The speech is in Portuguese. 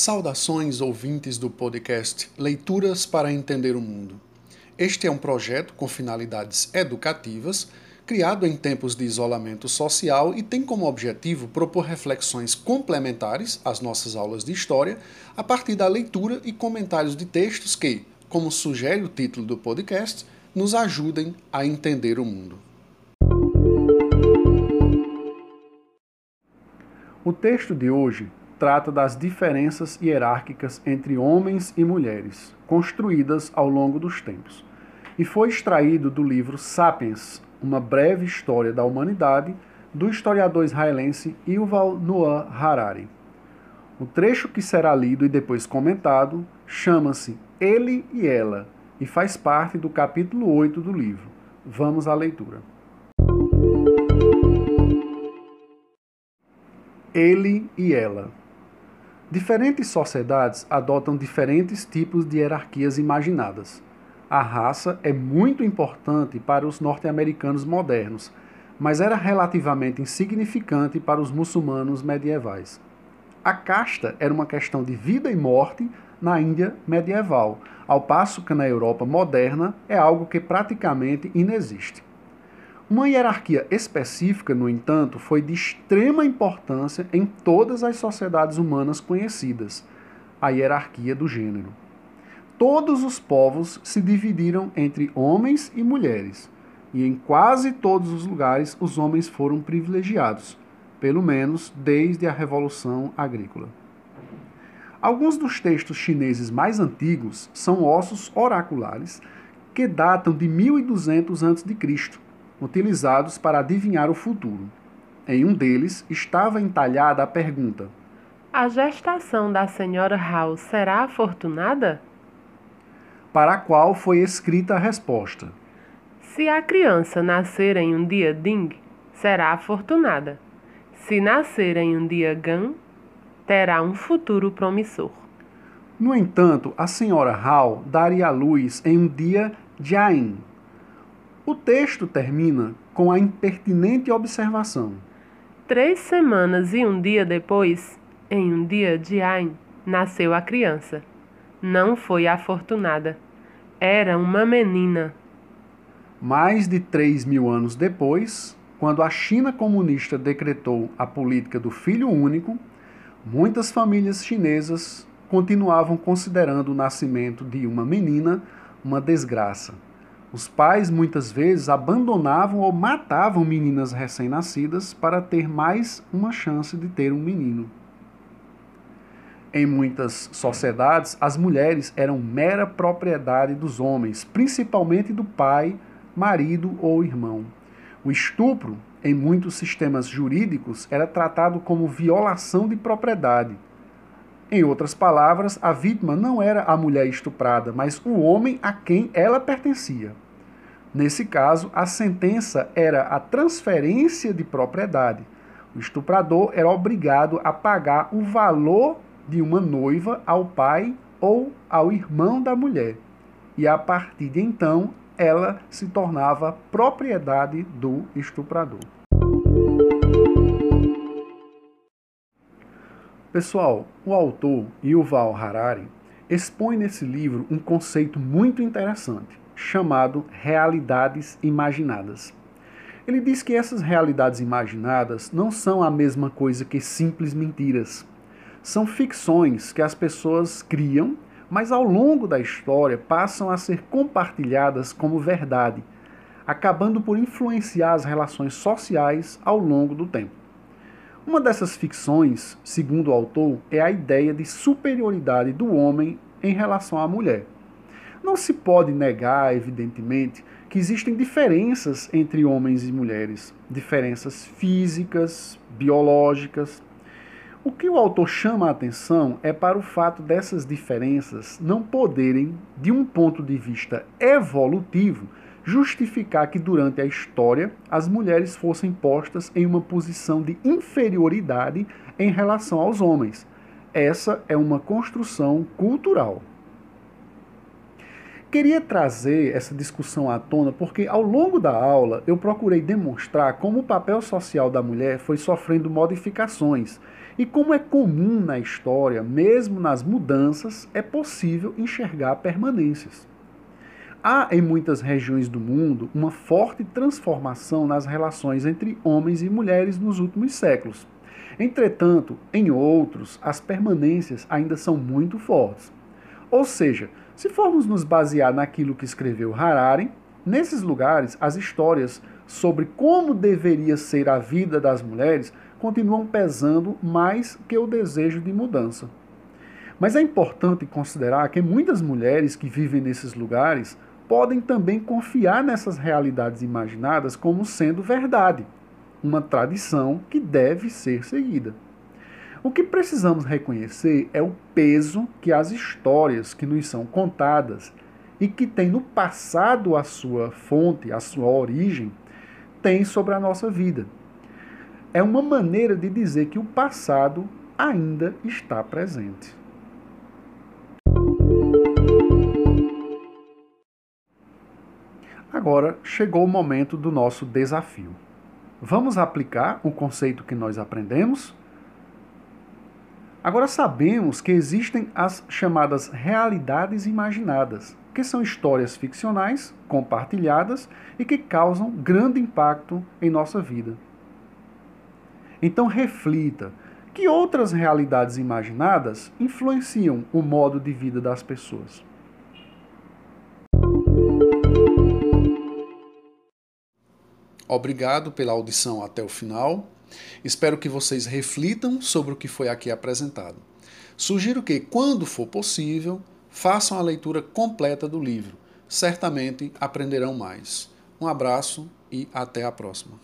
Saudações ouvintes do podcast Leituras para Entender o Mundo. Este é um projeto com finalidades educativas, criado em tempos de isolamento social e tem como objetivo propor reflexões complementares às nossas aulas de história a partir da leitura e comentários de textos que, como sugere o título do podcast, nos ajudem a entender o mundo. O texto de hoje trata das diferenças hierárquicas entre homens e mulheres, construídas ao longo dos tempos, e foi extraído do livro Sapiens, uma breve história da humanidade, do historiador israelense Yuval Noah Harari. O trecho que será lido e depois comentado chama-se Ele e Ela e faz parte do capítulo 8 do livro. Vamos à leitura. Ele e Ela Diferentes sociedades adotam diferentes tipos de hierarquias imaginadas. A raça é muito importante para os norte-americanos modernos, mas era relativamente insignificante para os muçulmanos medievais. A casta era uma questão de vida e morte na Índia medieval, ao passo que na Europa moderna é algo que praticamente inexiste. Uma hierarquia específica, no entanto, foi de extrema importância em todas as sociedades humanas conhecidas a hierarquia do gênero. Todos os povos se dividiram entre homens e mulheres, e em quase todos os lugares os homens foram privilegiados, pelo menos desde a Revolução Agrícola. Alguns dos textos chineses mais antigos são ossos oraculares que datam de 1200 a.C utilizados para adivinhar o futuro. Em um deles estava entalhada a pergunta: A gestação da senhora House será afortunada? Para a qual foi escrita a resposta: Se a criança nascer em um dia Ding, será afortunada. Se nascer em um dia Gan, terá um futuro promissor. No entanto, a senhora Hall daria à luz em um dia Jain, o texto termina com a impertinente observação: Três semanas e um dia depois, em um dia de Ain, nasceu a criança. Não foi afortunada. Era uma menina. Mais de três mil anos depois, quando a China comunista decretou a política do filho único, muitas famílias chinesas continuavam considerando o nascimento de uma menina uma desgraça. Os pais muitas vezes abandonavam ou matavam meninas recém-nascidas para ter mais uma chance de ter um menino. Em muitas sociedades, as mulheres eram mera propriedade dos homens, principalmente do pai, marido ou irmão. O estupro, em muitos sistemas jurídicos, era tratado como violação de propriedade em outras palavras, a vítima não era a mulher estuprada, mas o homem a quem ela pertencia. Nesse caso, a sentença era a transferência de propriedade. O estuprador era obrigado a pagar o valor de uma noiva ao pai ou ao irmão da mulher. E a partir de então, ela se tornava propriedade do estuprador. Pessoal, o autor Yuval Harari expõe nesse livro um conceito muito interessante, chamado realidades imaginadas. Ele diz que essas realidades imaginadas não são a mesma coisa que simples mentiras. São ficções que as pessoas criam, mas ao longo da história passam a ser compartilhadas como verdade, acabando por influenciar as relações sociais ao longo do tempo. Uma dessas ficções, segundo o autor, é a ideia de superioridade do homem em relação à mulher. Não se pode negar, evidentemente, que existem diferenças entre homens e mulheres, diferenças físicas, biológicas. O que o autor chama a atenção é para o fato dessas diferenças não poderem, de um ponto de vista evolutivo, justificar que durante a história as mulheres fossem postas em uma posição de inferioridade em relação aos homens. Essa é uma construção cultural. Queria trazer essa discussão à tona porque, ao longo da aula, eu procurei demonstrar como o papel social da mulher foi sofrendo modificações e como é comum na história, mesmo nas mudanças, é possível enxergar permanências. Há em muitas regiões do mundo uma forte transformação nas relações entre homens e mulheres nos últimos séculos. Entretanto, em outros, as permanências ainda são muito fortes. Ou seja, se formos nos basear naquilo que escreveu Harari, nesses lugares as histórias sobre como deveria ser a vida das mulheres continuam pesando mais que o desejo de mudança. Mas é importante considerar que muitas mulheres que vivem nesses lugares podem também confiar nessas realidades imaginadas como sendo verdade, uma tradição que deve ser seguida. O que precisamos reconhecer é o peso que as histórias que nos são contadas e que têm no passado a sua fonte, a sua origem, têm sobre a nossa vida. É uma maneira de dizer que o passado ainda está presente. Agora chegou o momento do nosso desafio. Vamos aplicar o conceito que nós aprendemos Agora sabemos que existem as chamadas realidades imaginadas, que são histórias ficcionais compartilhadas e que causam grande impacto em nossa vida. Então reflita que outras realidades imaginadas influenciam o modo de vida das pessoas. Obrigado pela audição até o final. Espero que vocês reflitam sobre o que foi aqui apresentado. Sugiro que, quando for possível, façam a leitura completa do livro. Certamente aprenderão mais. Um abraço e até a próxima.